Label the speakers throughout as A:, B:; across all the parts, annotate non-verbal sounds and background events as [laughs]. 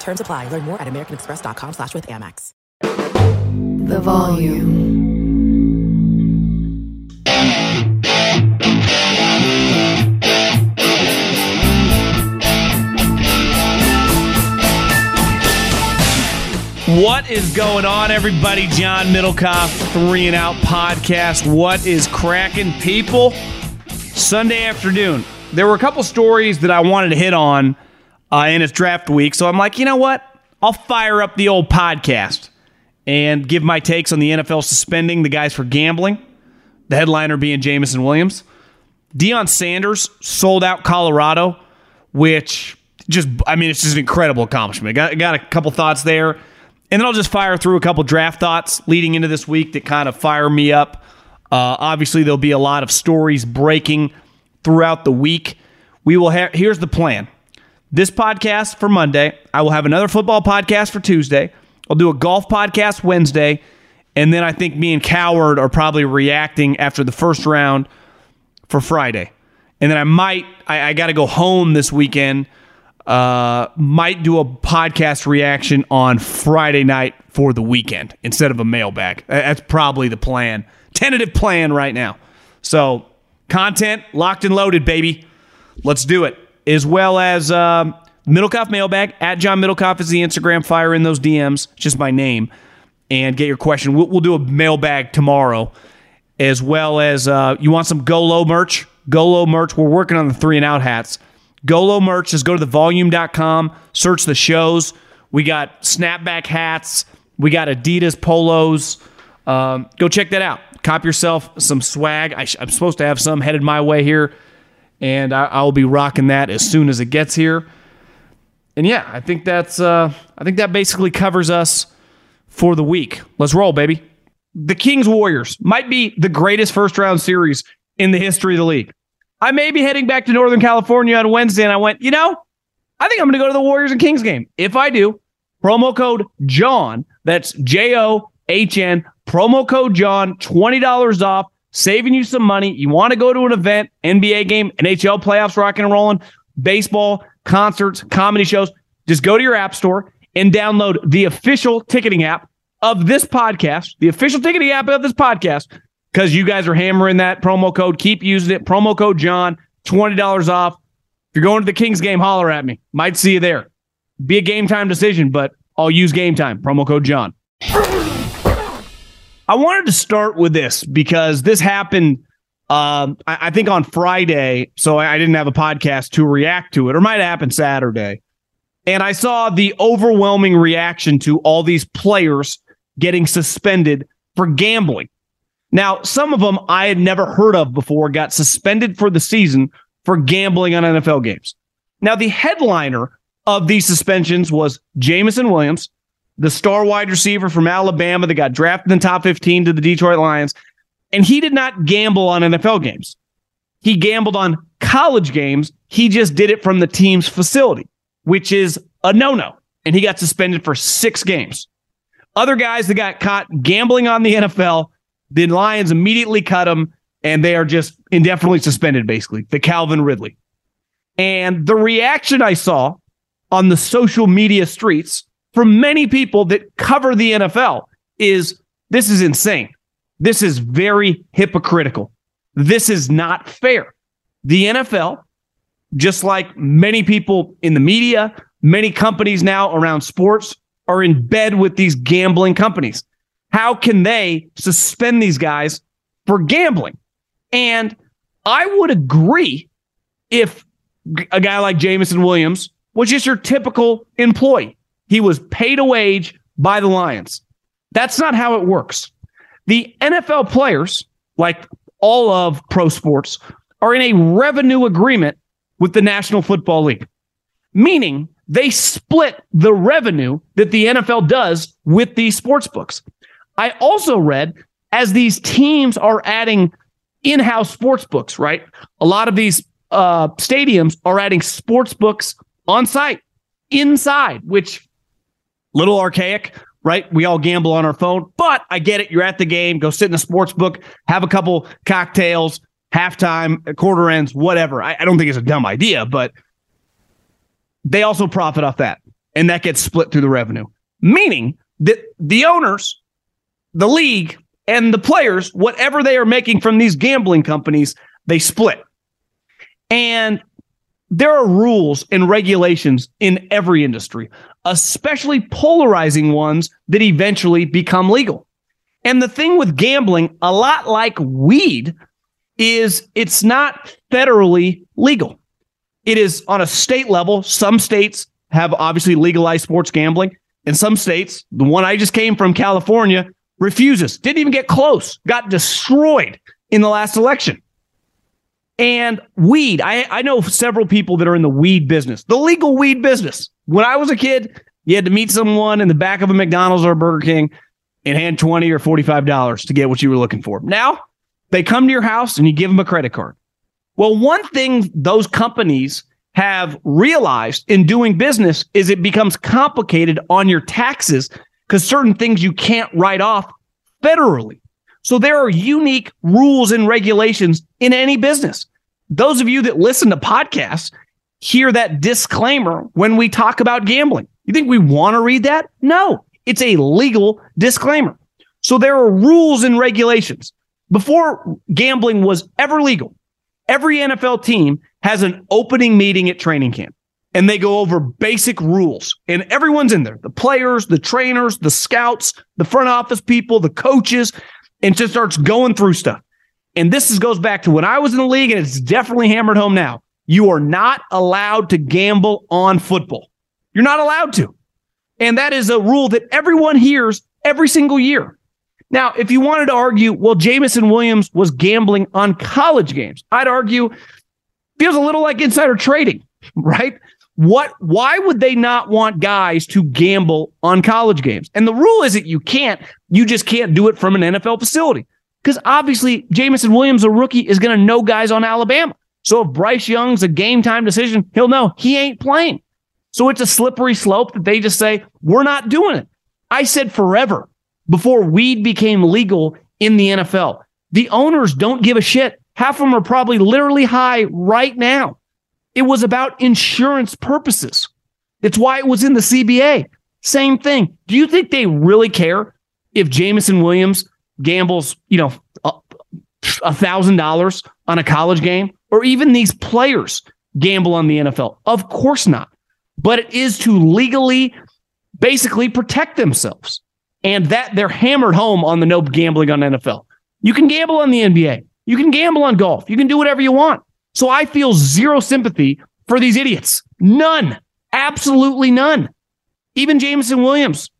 A: Terms apply. Learn more at americanexpress.com slash with Amex.
B: The volume.
C: What is going on, everybody? John Middlekauff, Three and Out podcast. What is cracking, people? Sunday afternoon. There were a couple stories that I wanted to hit on uh, in its draft week, so I'm like, you know what? I'll fire up the old podcast and give my takes on the NFL suspending the guys for gambling. The headliner being Jameson Williams. Deion Sanders sold out Colorado, which just, I mean, it's just an incredible accomplishment. Got, got a couple thoughts there. And then I'll just fire through a couple draft thoughts leading into this week that kind of fire me up. Uh, obviously, there'll be a lot of stories breaking throughout the week. We will have here's the plan. This podcast for Monday. I will have another football podcast for Tuesday. I'll do a golf podcast Wednesday, and then I think me and Cowherd are probably reacting after the first round for Friday. And then I might I, I got to go home this weekend uh, might do a podcast reaction on Friday night for the weekend instead of a mailbag. That's probably the plan. Tentative plan right now. So, content locked and loaded, baby. Let's do it. As well as um, Middlekauff mailbag at John Middlekauff is the Instagram. Fire in those DMs, just my name, and get your question. We'll, we'll do a mailbag tomorrow. As well as uh, you want some GoLow merch? GoLow merch. We're working on the three and out hats. GoLow merch, just go to thevolume.com, search the shows. We got snapback hats, we got Adidas polos. Um, go check that out. Cop yourself some swag. I am supposed to have some headed my way here, and I, will be rocking that as soon as it gets here. And yeah, I think that's uh, I think that basically covers us for the week. Let's roll, baby. The Kings Warriors might be the greatest first round series in the history of the league. I may be heading back to Northern California on Wednesday, and I went, you know, I think I'm going to go to the Warriors and Kings game. If I do, promo code John, that's J O H N, promo code John, $20 off, saving you some money. You want to go to an event, NBA game, NHL playoffs rocking and rolling, baseball, concerts, comedy shows, just go to your app store and download the official ticketing app of this podcast, the official ticketing app of this podcast because you guys are hammering that promo code. Keep using it. Promo code John, $20 off. If you're going to the Kings game, holler at me. Might see you there. Be a game time decision, but I'll use Gametime. Promo code John. I wanted to start with this because this happened, um, I, I, think on Friday. So I, I didn't have a podcast to react to it, or might happen Saturday. And I saw the overwhelming reaction to all these players getting suspended for gambling. Now, some of them I had never heard of before got suspended for the season for gambling on NFL games. Now, the headliner of these suspensions was Jameson Williams, the star wide receiver from Alabama that got drafted in the top 15 to the Detroit Lions. And he did not gamble on NFL games. He gambled on college games. He just did it from the team's facility, which is a no no. And he got suspended for six games. Other guys that got caught gambling on the NFL the Lions immediately cut him, and they are just indefinitely suspended, basically, the Calvin Ridley. And the reaction I saw on the social media streets from many people that cover the NFL is this is insane. This is very hypocritical. This is not fair. The NFL, just like many people in the media, many companies now around sports, are in bed with these gambling companies. how can they suspend these guys for gambling? And I would agree if a guy like Jameson Williams was just your typical employee. He was paid a wage by the Lions. That's not how it works. The NFL players, like all of pro sports, are in a revenue agreement with the National Football League, meaning they split the revenue that the NFL does with these sports books. I also read as these teams are adding in-house sports books, right? A lot of these uh, stadiums are adding sports books on site, inside, which little archaic, right? We all gamble on our phone, but I get it. You're at the game, go sit in the sports book, have a couple cocktails, halftime, quarter ends, whatever. I, I don't think it's a dumb idea, but they also profit off that. And that gets split through the revenue, meaning that the owners, the league, and the players, whatever they are making from these gambling companies, they split. And there are rules and regulations in every industry, especially polarizing ones that eventually become legal. And the thing with gambling, a lot like weed, is it's not federally legal. It is on a state level. Some states have obviously legalized sports gambling, and some states, the one I just came from, California, refuses. Didn't even get close. Got destroyed in the last election. And weed, I, I know several people that are in the weed business, the legal weed business. When I was a kid, you had to meet someone in the back of a McDonald's or a Burger King and hand 20 or $45 to get what you were looking for. Now, they come to your house and you give them a credit card. Well, one thing those companies have realized in doing business is it becomes complicated on your taxes because certain things you can't write off federally. So there are unique rules and regulations in any business. Those of you that listen to podcasts hear that disclaimer when we talk about gambling. You think we want to read that? No, it's a legal disclaimer. So there are rules and regulations. Before gambling was ever legal, every NFL team has an opening meeting at training camp and they go over basic rules and everyone's in there the players, the trainers, the scouts, the front office people, the coaches and just starts going through stuff. And this is, goes back to when I was in the league, and it's definitely hammered home now. You are not allowed to gamble on football. You're not allowed to. And that is a rule that everyone hears every single year. Now, if you wanted to argue, well, Jameson Williams was gambling on college games, I'd argue feels a little like insider trading, [laughs] right? What why would they not want guys to gamble on college games? And the rule is that you can't, you just can't do it from an NFL facility. Because obviously, Jameson Williams, a rookie, is going to know guys on Alabama. So if Bryce Young's a game time decision, he'll know he ain't playing. So it's a slippery slope that they just say, we're not doing it. I said forever before weed became legal in the NFL. The owners don't give a shit. Half of them are probably literally high right now. It was about insurance purposes. It's why it was in the CBA. Same thing. Do you think they really care if Jameson Williams gambles, you know, a thousand dollars on a college game, or even these players gamble on the NFL? Of course not. But it is to legally basically protect themselves. And that they're hammered home on the no gambling on NFL. You can gamble on the NBA. You can gamble on golf. You can do whatever you want. So I feel zero sympathy for these idiots. None. Absolutely none. Even Jameson Williams,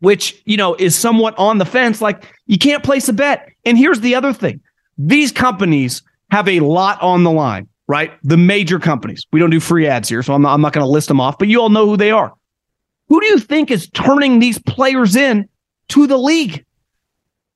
C: which, you know, is somewhat on the fence. Like you can't place a bet. And here's the other thing these companies have a lot on the line, right? The major companies. We don't do free ads here, so I'm not, I'm not going to list them off, but you all know who they are. Who do you think is turning these players in to the league?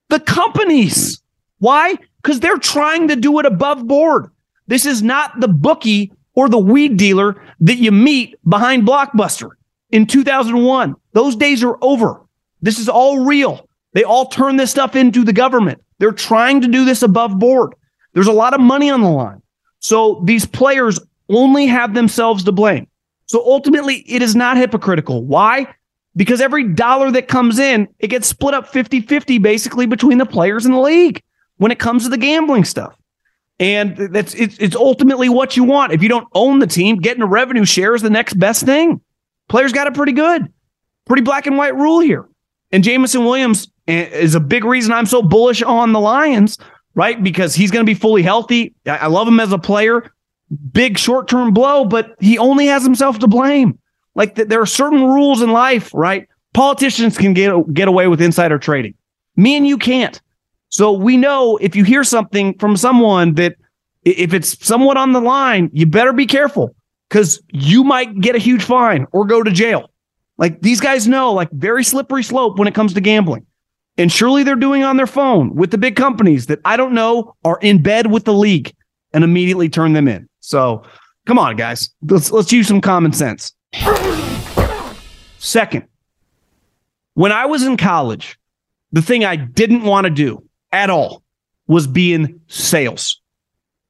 C: The companies. Why? Because they're trying to do it above board. This is not the bookie or the weed dealer that you meet behind Blockbuster in 2001. Those days are over. This is all real. They all turn this stuff into the government. They're trying to do this above board. There's a lot of money on the line. So these players only have themselves to blame. So ultimately, it is not hypocritical. Why? Because every dollar that comes in, it gets split up 50 50 basically between the players in the league when it comes to the gambling stuff. And that's it's, it's ultimately what you want. If you don't own the team, getting a revenue share is the next best thing. Players got it pretty good. Pretty black and white rule here. And Jameson Williams and is a big reason I'm so bullish on the Lions, right? Because he's going to be fully healthy. I love him as a player. Big short term blow, but he only has himself to blame. Like th- there are certain rules in life, right? Politicians can get get away with insider trading. Me and you can't. So we know if you hear something from someone that if it's somewhat on the line, you better be careful because you might get a huge fine or go to jail. Like these guys know, like very slippery slope when it comes to gambling. And surely they're doing on their phone with the big companies that I don't know are in bed with the league and immediately turn them in. So come on, guys. Let's let's use some common sense. Second, when I was in college, the thing I didn't want to do at all was be in sales.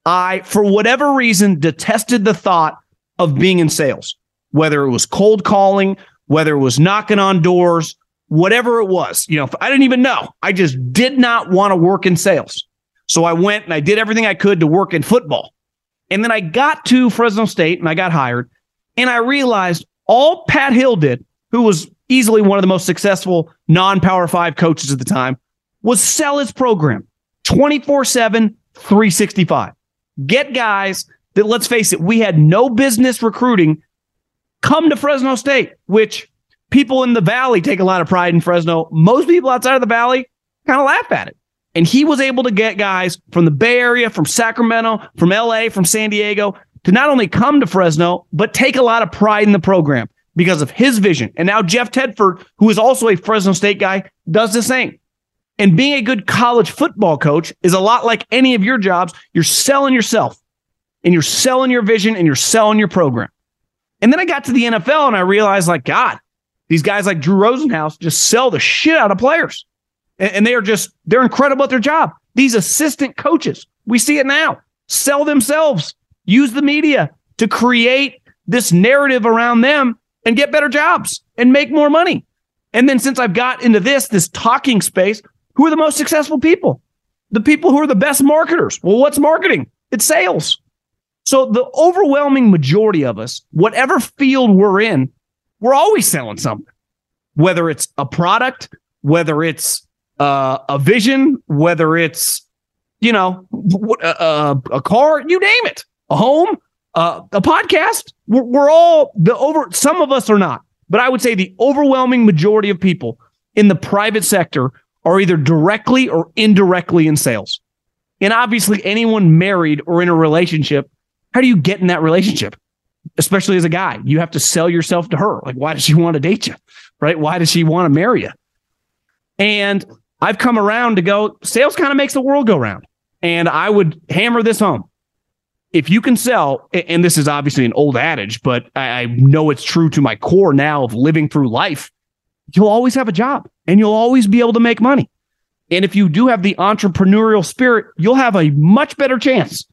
C: I, for whatever reason, detested the thought of being in sales, whether it was cold calling, whether it was knocking on doors, whatever it was. You know, I didn't even know. I just did not want to work in sales. So I went and I did everything I could to work in football. And then I got to Fresno State and I got hired. And I realized all Pat Hill did, who was easily one of the most successful non Power Five coaches at the time, was sell his program 24 7, 365. Get guys that, let's face it, we had no business recruiting come to Fresno State, which people in the valley take a lot of pride in Fresno. Most people outside of the valley kind of laugh at it. And he was able to get guys from the Bay Area, from Sacramento, from LA, from San Diego to not only come to Fresno, but take a lot of pride in the program because of his vision. And now Jeff Tedford, who is also a Fresno State guy, does the same. And being a good college football coach is a lot like any of your jobs. You're selling yourself and you're selling your vision and you're selling your program. And then I got to the NFL and I realized, like, God, these guys like Drew Rosenhaus just sell the shit out of players. And, and they are just, they're incredible at their job. These assistant coaches, we see it now, sell themselves, use the media to create this narrative around them and get better jobs and make more money. And then since I've got into this, this talking space, who are the most successful people? The people who are the best marketers. Well, what's marketing? It's sales. So the overwhelming majority of us, whatever field we're in, we're always selling something, whether it's a product, whether it's uh, a vision, whether it's, you know, a, a, a car, you name it, a home, uh, a podcast. We're, we're all the over, some of us are not, but I would say the overwhelming majority of people in the private sector are either directly or indirectly in sales. And obviously, anyone married or in a relationship how do you get in that relationship? Especially as a guy, you have to sell yourself to her. Like, why does she want to date you? Right? Why does she want to marry you? And I've come around to go, sales kind of makes the world go round. And I would hammer this home. If you can sell, and this is obviously an old adage, but I know it's true to my core now of living through life, you'll always have a job and you'll always be able to make money. And if you do have the entrepreneurial spirit, you'll have a much better chance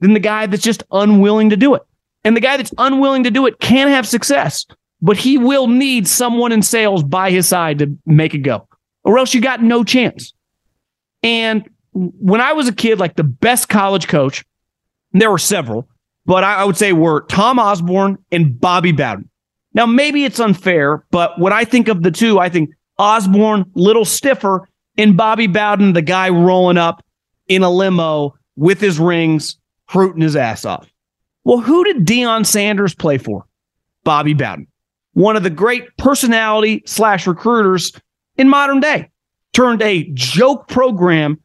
C: than the guy that's just unwilling to do it. And the guy that's unwilling to do it can have success, but he will need someone in sales by his side to make it go, or else you got no chance. And when I was a kid, like the best college coach, there were several, but I, would say were Tom Osborne and Bobby Bowden. Now, maybe it's unfair, but when I think of the two, I think Osborne, little stiffer, and Bobby Bowden, the guy rolling up in a limo with his rings, fruiting his ass off. Well, who did Deion Sanders play for? Bobby Bowden, one of the great personality slash recruiters in modern day, turned a joke program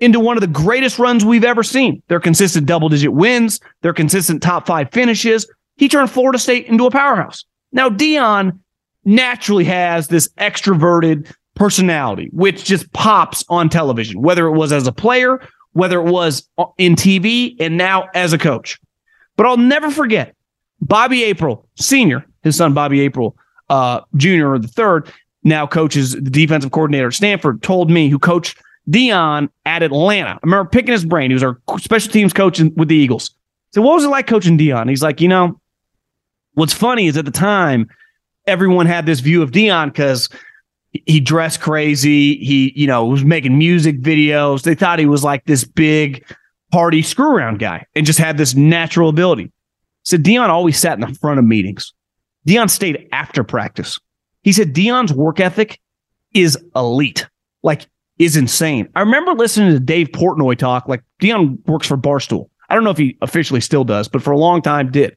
C: into one of the greatest runs we've ever seen. Their consistent double digit wins, their consistent top five finishes. He turned Florida State into a powerhouse. Now, Deion naturally has this extroverted personality, which just pops on television, whether it was as a player whether it was in TV and now as a coach. But I'll never forget Bobby April, senior, his son Bobby April, uh, junior or the third, now coaches the defensive coordinator at Stanford, told me who coached Deion at Atlanta. I remember picking his brain. He was our special teams coach with the Eagles. So what was it like coaching Deion? He's like, you know, what's funny is at the time, everyone had this view of Deion because he dressed crazy. He, you know, was making music videos. They thought he was like this big party screw around guy and just had this natural ability. So Deion always sat in the front of meetings. Deion stayed after practice. He said Deion's work ethic is elite. like is insane. I remember listening to Dave Portnoy talk. Like Deion works for Barstool. I don't know if he officially still does, but for a long time did.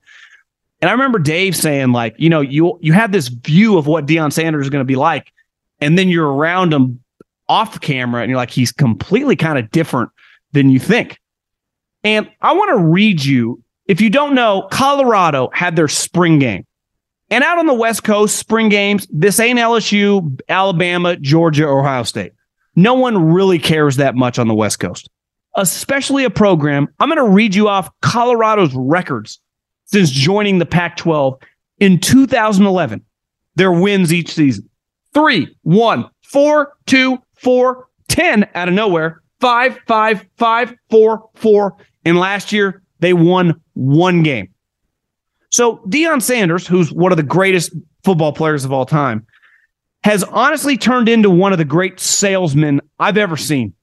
C: And I remember Dave saying, like, you know, you you have this view of what Deion Sanders is going to be like, and then you're around him off camera, and you're like, he's completely kind of different than you think. And I want to read you. If you don't know, Colorado had their spring game. And out on the West Coast, spring games, this ain't LSU, Alabama, Georgia, Ohio State. No one really cares that much on the West Coast, especially a program. I'm going to read you off Colorado's records since joining the Pac 12 in 2011. Their wins each season three, one, four, two, four, 10 out of nowhere, five, five, five, four, four. And last year, they won one game. So Deion Sanders, who's one of the greatest football players of all time, has honestly turned into one of the great salesmen I've ever seen.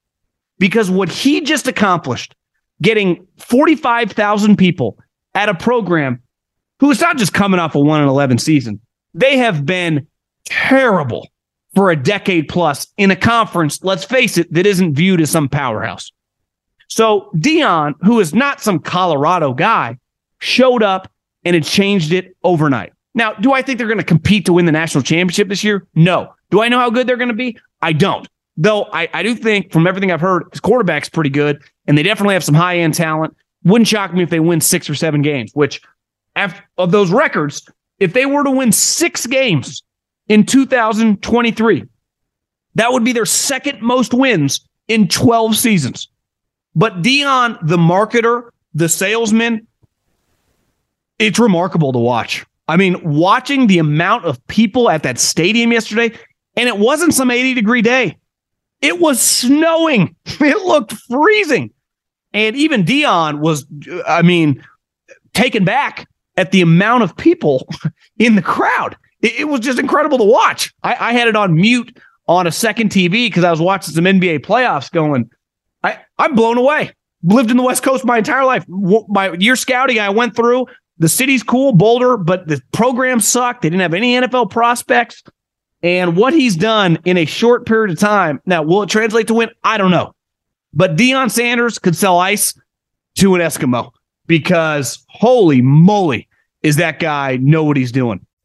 C: Because what he just accomplished, getting 45,000 people at a program who is not just coming off a 1 and 11 season, they have been terrible for a decade plus in a conference, let's face it, that isn't viewed as some powerhouse. So Deion, who is not some Colorado guy, showed up and it changed it overnight. Now, do I think they're going to compete to win the national championship this year? No. Do I know how good they're going to be? I don't. Though I, I do think from everything I've heard, his quarterback's pretty good and they definitely have some high end talent. Wouldn't shock me if they win six or seven games, which after, of those records, if they were to win six games in 2023, that would be their second most wins in 12 seasons. But Deion, the marketer, the salesman, it's remarkable to watch. I mean, watching the amount of people at that stadium yesterday, and it wasn't some 80 degree day. It was snowing. [laughs] It looked freezing. And even Deion was, I mean, taken back at the amount of people [laughs] in the crowd. It, it was just incredible to watch. I, I, had it on mute on a second TV because I was watching some NBA playoffs going, I, I'm blown away. Lived in the West Coast my entire life. My year scouting, I went through. The city's cool, Boulder, but the program sucked. They didn't have any NFL prospects. And what he's done in a short period of time, now, will it translate to win? I don't know. But Deion Sanders could sell ice to an Eskimo because holy moly, is that guy know what he's doing?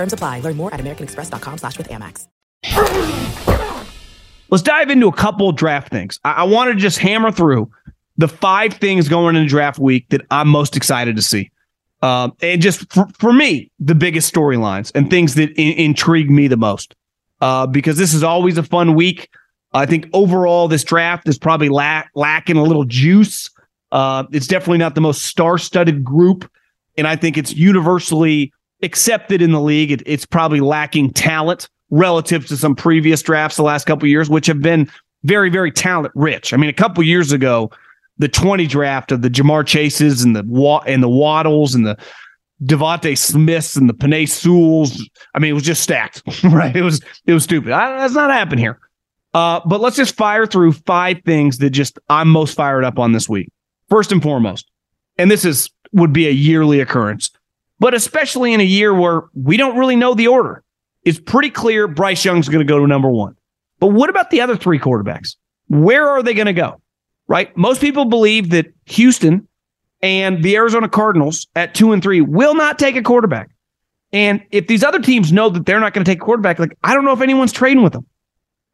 A: Terms apply. Learn more at americanexpress.com slash with Amex.
C: Let's dive into a couple draft things. I, I want to just hammer through the five things going into draft week that I'm most excited to see. Um, and just for, for me, the biggest storylines and things that in, intrigue me the most. Uh, because this is always a fun week. I think overall, this draft is probably lack, lacking a little juice. Uh, it's definitely not the most star-studded group, and I think it's universally accepted in the league. It, it's probably lacking talent relative to some previous drafts the last couple years, which have been very, very talent rich. I mean, a couple years ago, the 20 draft of the Ja'Marr Chases and the and the Waddles and the DeVonta Smiths and the Penei Sewells. I mean, it was just stacked, [laughs] right? It was it was stupid. I, that's not happening here. Uh, but let's just fire through five things that just I'm most fired up on this week. First and foremost, and this is would be a yearly occurrence, but especially in a year where we don't really know the order. It's pretty clear Bryce Young's going to go to number one. But what about the other three quarterbacks? Where are they going to go? right? Most people believe that Houston and the Arizona Cardinals at two and three will not take a quarterback. And if these other teams know that they're not going to take a quarterback, like I don't know if anyone's trading with them.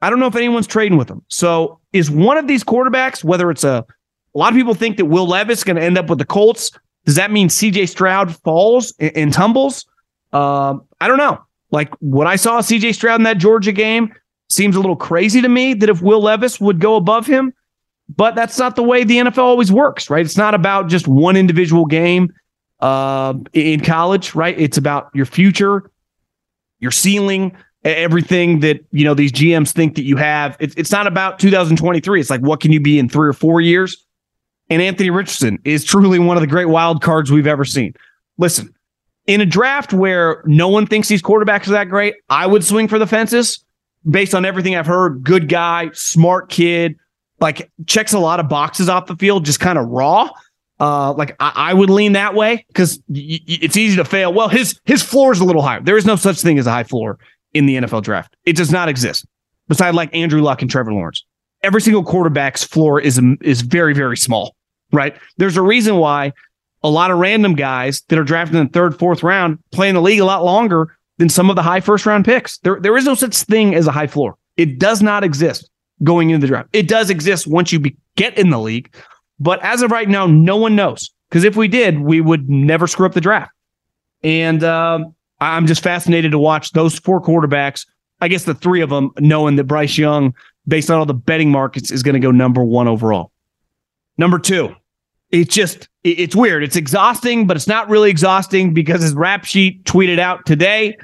C: I don't know if anyone's trading with them. So is one of these quarterbacks, whether it's a A lot of people think that Will Levis is going to end up with the Colts. Does that mean CJ Stroud falls and, and tumbles? Uh, I don't know. Like what I saw CJ Stroud in that Georgia game seems a little crazy to me that if Will Levis would go above him, but that's not the way the NFL always works, right? It's not about just one individual game uh, in college, right? It's about your future, your ceiling, everything that you know these GMs think that you have. It's it's not about 2023. It's like what can you be in three or four years? And Anthony Richardson is truly one of the great wild cards we've ever seen. Listen, in a draft where no one thinks these quarterbacks are that great, I would swing for the fences based on everything I've heard. Good guy, smart kid, like checks a lot of boxes off the field, just kind of raw. Uh, like I, I, would lean that way because y- y- it's easy to fail. Well, his his floor is a little higher. There is no such thing as a high floor in the NFL draft. It does not exist. Besides, like Andrew Luck and Trevor Lawrence, every single quarterback's floor is is very very small. Right? There's a reason why a lot of random guys that are drafted in the third, fourth round play in the league a lot longer than some of the high first round picks. There there is no such thing as a high floor. It does not exist going into the draft. It does exist once you be, get in the league, but as of right now, no one knows. Because if we did, we would never screw up the draft. And um, I'm just fascinated to watch those four quarterbacks. I guess the three of them, knowing that Bryce Young, based on all the betting markets, is going to go number one overall. Number two, it's just it's weird. It's exhausting, but it's not really exhausting because his rap sheet tweeted out today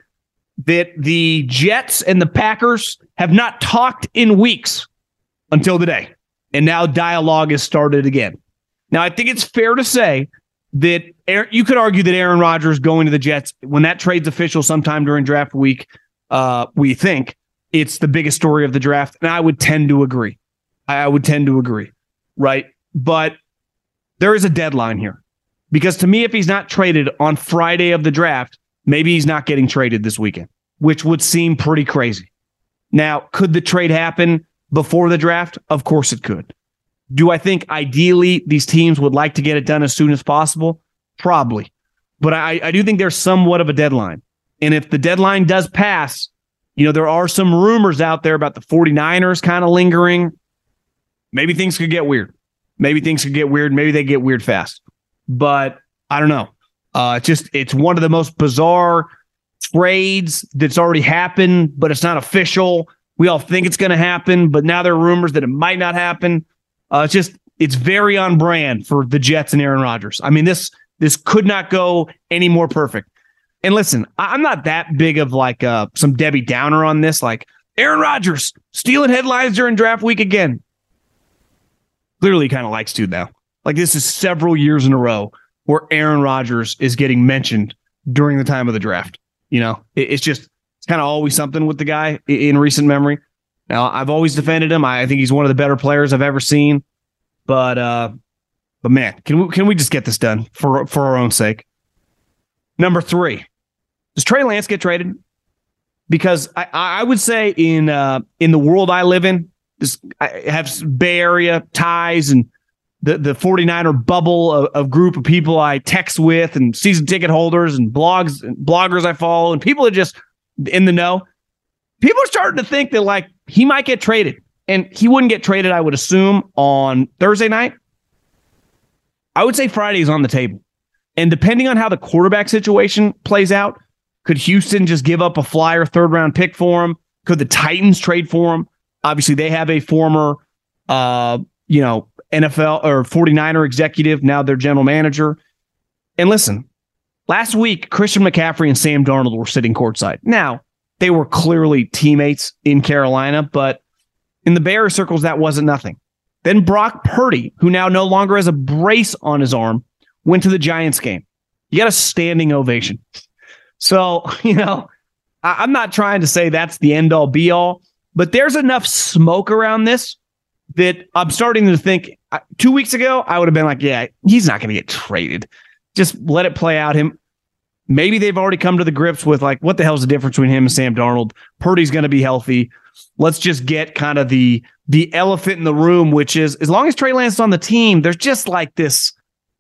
C: that the Jets and the Packers have not talked in weeks until today. And now dialogue has started again. Now, I think it's fair to say that you could argue that Aaron Rodgers going to the Jets, when that trade's official sometime during draft week, uh, we think it's the biggest story of the draft. And I would tend to agree. I would tend to agree. Right. But there is a deadline here because to me, if he's not traded on Friday of the draft, maybe he's not getting traded this weekend, which would seem pretty crazy. Now, could the trade happen before the draft? Of course it could. Do I think ideally these teams would like to get it done as soon as possible? Probably. But I, I do think there's somewhat of a deadline. And if the deadline does pass, you know, there are some rumors out there about the 49ers kind of lingering. Maybe things could get weird. Maybe things could get weird. Maybe they get weird fast. But I don't know. Uh, it's just it's one of the most bizarre trades that's already happened, but it's not official. We all think it's going to happen, but now there are rumors that it might not happen. Uh, it's just it's very on brand for the Jets and Aaron Rodgers. I mean this this could not go any more perfect. And listen, I'm not that big of like uh, some Debbie Downer on this. Like Aaron Rodgers stealing headlines during draft week again. Clearly, kind of likes to now. Like this is several years in a row where Aaron Rodgers is getting mentioned during the time of the draft. You know, it, it's just it's kind of always something with the guy in, in recent memory. Now, I've always defended him. I think he's one of the better players I've ever seen. But uh, but man, can we can we just get this done for for our own sake? Number three, does Trey Lance get traded? Because I, I would say in uh, in the world I live in, I have Bay Area ties and the the 49er bubble of, of, group of people I text with and season ticket holders and blogs and bloggers I follow and people are just in the know. People are starting to think that like he might get traded and he wouldn't get traded, I would assume, on Thursday night. I would say Friday is on the table. And depending on how the quarterback situation plays out, could Houston just give up a flyer third round pick for him? Could the Titans trade for him? Obviously, they have a former uh, you know, NFL or 49er executive, now their general manager. And listen, last week, Christian McCaffrey and Sam Darnold were sitting courtside. Now, they were clearly teammates in Carolina, but in the Bear circles, that wasn't nothing. Then Brock Purdy, who now no longer has a brace on his arm, went to the Giants game. You got a standing ovation. So, [laughs] you know, I'm not trying to say that's the end all be all, but there's enough smoke around this that I'm starting to think two weeks ago, I would have been like, yeah, he's not going to get traded. Just let it play out. Him, maybe they've already come to the grips with like, what the hell's the difference between him and Sam Darnold? Purdy's going to be healthy. Let's just get kind of the the elephant in the room, which is as long as Trey Lance is on the team, there's just like this.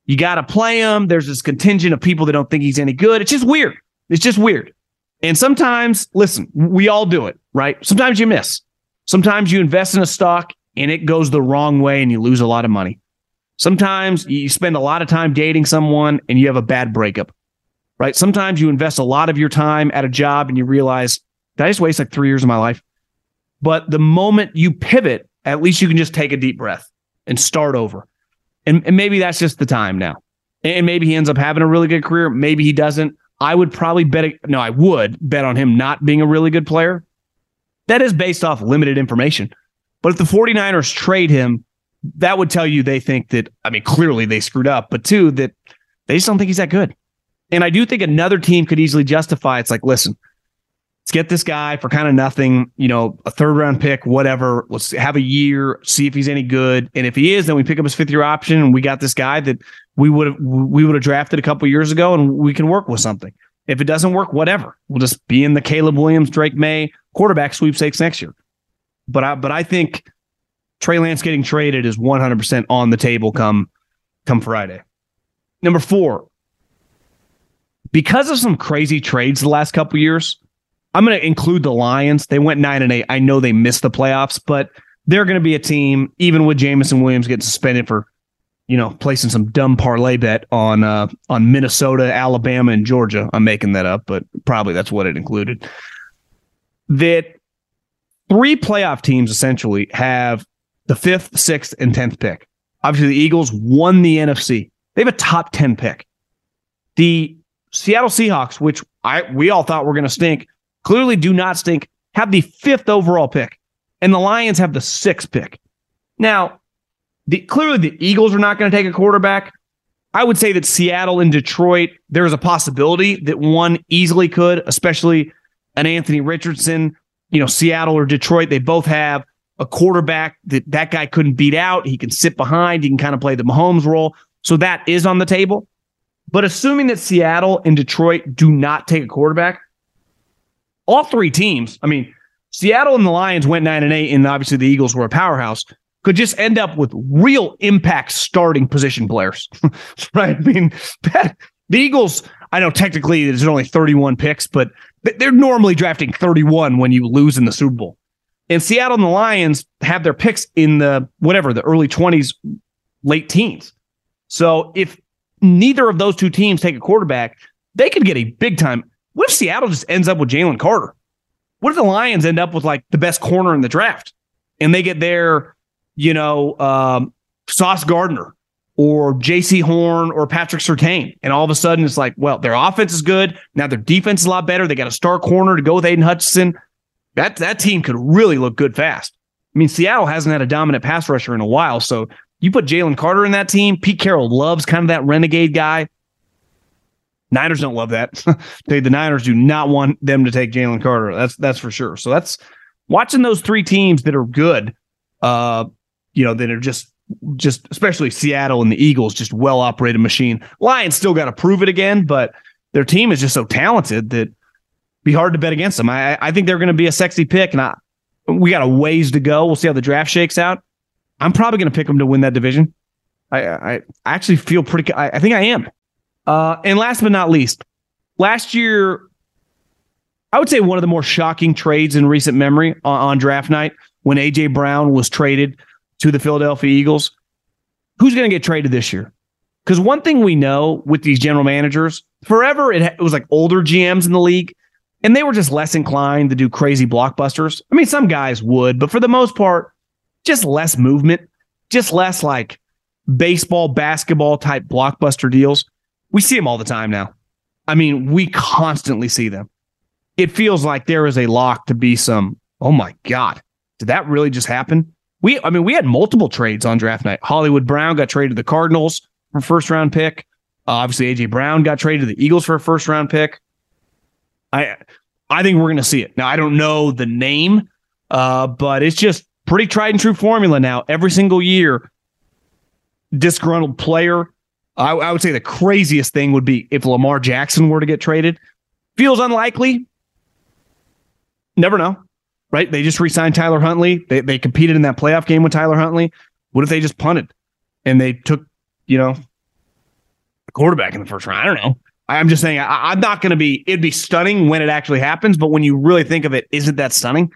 C: You got to play him. There's this contingent of people that don't think he's any good. It's just weird. It's just weird. And sometimes, listen, we all do it, right? Sometimes you miss. Sometimes you invest in a stock and it goes the wrong way and you lose a lot of money. Sometimes you spend a lot of time dating someone and you have a bad breakup, right? Sometimes you invest a lot of your time at a job and you realize, did I just waste like three years of my life? But the moment you pivot, at least you can just take a deep breath and start over. And, and maybe that's just the time now. And maybe he ends up having a really good career. Maybe he doesn't. I would probably bet, no, I would bet on him not being a really good player. That is based off limited information. But if the 49ers trade him, that would tell you they think that, I mean, clearly they screwed up, but two, that they just don't think he's that good. And I do think another team could easily justify it's like, listen, let's get this guy for kind of nothing, you know, a third round pick, whatever. Let's have a year, see if he's any good. And if he is, then we pick up his fifth year option and we got this guy that we would have we would have drafted a couple years ago and we can work with something. If it doesn't work, whatever. We'll just be in the Caleb Williams, Drake Maye quarterback sweepstakes next year. But I but I think Trey Lance getting traded is 100% on the table come come Friday. Number 4. Because of some crazy trades the last couple years, I'm going to include the Lions. They went 9 and 8. I know they missed the playoffs, but they're going to be a team even with Jameson Williams getting suspended for you know, placing some dumb parlay bet on uh, on Minnesota, Alabama, and Georgia. I'm making that up, but probably that's what it included. That three playoff teams essentially have the fifth, sixth, and tenth pick. Obviously, the Eagles won the NFC. They have a top ten pick. The Seattle Seahawks, which I we all thought were going to stink, clearly do not stink. Have the fifth overall pick, and the Lions have the sixth pick. Now, the, clearly the Eagles are not going to take a quarterback. I would say that Seattle and Detroit, there's a possibility that one easily could, especially an Anthony Richardson. You know, Seattle or Detroit, they both have a quarterback that that guy couldn't beat out. He can sit behind. He can kind of play the Mahomes role. So that is on the table. But assuming that Seattle and Detroit do not take a quarterback, all three teams, I mean, Seattle and the Lions went nine and eight, and obviously the Eagles were a powerhouse could just end up with real impact starting position players, [laughs] right? I mean, the Eagles, I know technically there's only 31 picks, but they're normally drafting 31 when you lose in the Super Bowl. And Seattle and the Lions have their picks in the whatever, the early 20s, late teens. So if neither of those two teams take a quarterback, they could get a big time. What if Seattle just ends up with Jalen Carter? What if the Lions end up with like the best corner in the draft and they get their you know, um, Sauce Gardner or Jaycee Horn or Patrick Surtain. And all of a sudden it's like, well, their offense is good. Now their defense is a lot better. They got a star corner to go with Aidan Hutchinson. That that team could really look good fast. I mean, Seattle hasn't had a dominant pass rusher in a while. So you put Jalen Carter in that team. Pete Carroll loves kind of that renegade guy. Niners don't love that. [laughs] they, the Niners do not want them to take Jalen Carter. That's that's for sure. So that's watching those three teams that are good. Uh, you know, that are just just especially Seattle and the Eagles, just well operated machine. Lions still got to prove it again, but their team is just so talented that be hard to bet against them. I I think they're going to be a sexy pick, and I, we got a ways to go. We'll see how the draft shakes out. I'm probably going to pick them to win that division. I I, I actually feel pretty. I, I think I am. Uh, and last but not least, last year, I would say one of the more shocking trades in recent memory on, on draft night when AJ Brown was traded to the Philadelphia Eagles. Who's going to get traded this year? Because one thing we know with these general managers, forever it, it was like older GMs in the league, and they were just less inclined to do crazy blockbusters. I mean, some guys would, but for the most part, just less movement, just less like baseball, basketball type blockbuster deals. We see them all the time now. I mean, we constantly see them. It feels like there is a lock to be some, oh my God, did that really just happen? We I mean we had multiple trades on draft night. Hollywood Brown got traded to the Cardinals for first round pick. Uh, obviously AJ Brown got traded to the Eagles for a first round pick. I I think we're going to see it. Now I don't know the name uh, but it's just pretty tried and true formula now. Every single year disgruntled player I, I would say the craziest thing would be if Lamar Jackson were to get traded. Feels unlikely. Never know right? They just re-signed Tyler Huntley. They they competed in that playoff game with Tyler Huntley. What if they just punted and they took, you know, a quarterback in the first round? I don't know. I'm just saying I, am not going to be. It'd be stunning when it actually happens, but when you really think of it, isn't that stunning?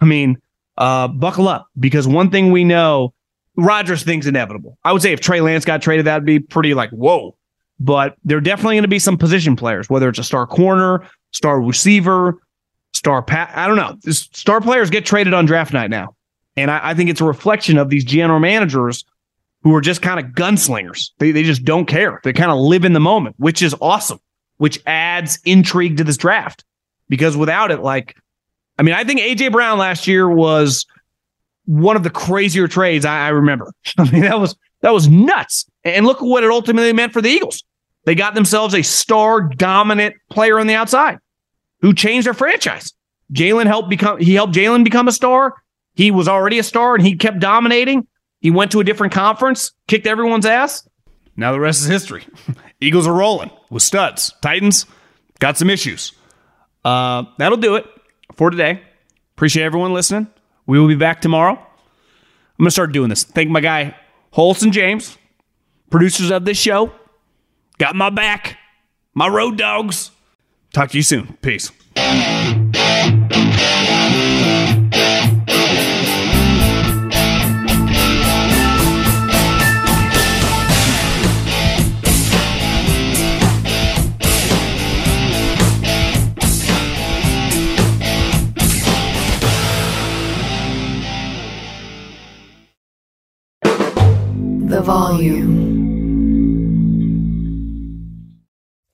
C: I mean, uh, buckle up because one thing we know Rodgers thinks inevitable. I would say if Trey Lance got traded, that'd be pretty like whoa. But there are definitely going to be some position players, whether it's a star corner, star receiver, star pat. I don't know. Star players get traded on draft night now, and I, I think it's a reflection of these general managers who are just kind of gunslingers. They they just don't care. They kind of live in the moment, which is awesome, which adds intrigue to this draft. Because without it, like, I mean, I think AJ Brown last year was one of the crazier trades I, I remember. [laughs] I mean, that was that was nuts. And look what it ultimately meant for the Eagles. They got themselves a star dominant player on the outside who changed their franchise. Jalen helped become he helped Jalen become a star. He was already a star and he kept dominating. He went to a different conference, kicked everyone's ass. Now the rest is history. [laughs] Eagles are rolling with studs. Titans got some issues. Uh, that'll do it for today. Appreciate everyone listening. We will be back tomorrow. I'm to start doing this. Thank my guy, Holson James, producers of this show. Got my back, my road dogs. Talk to you soon. Peace.
B: The volume.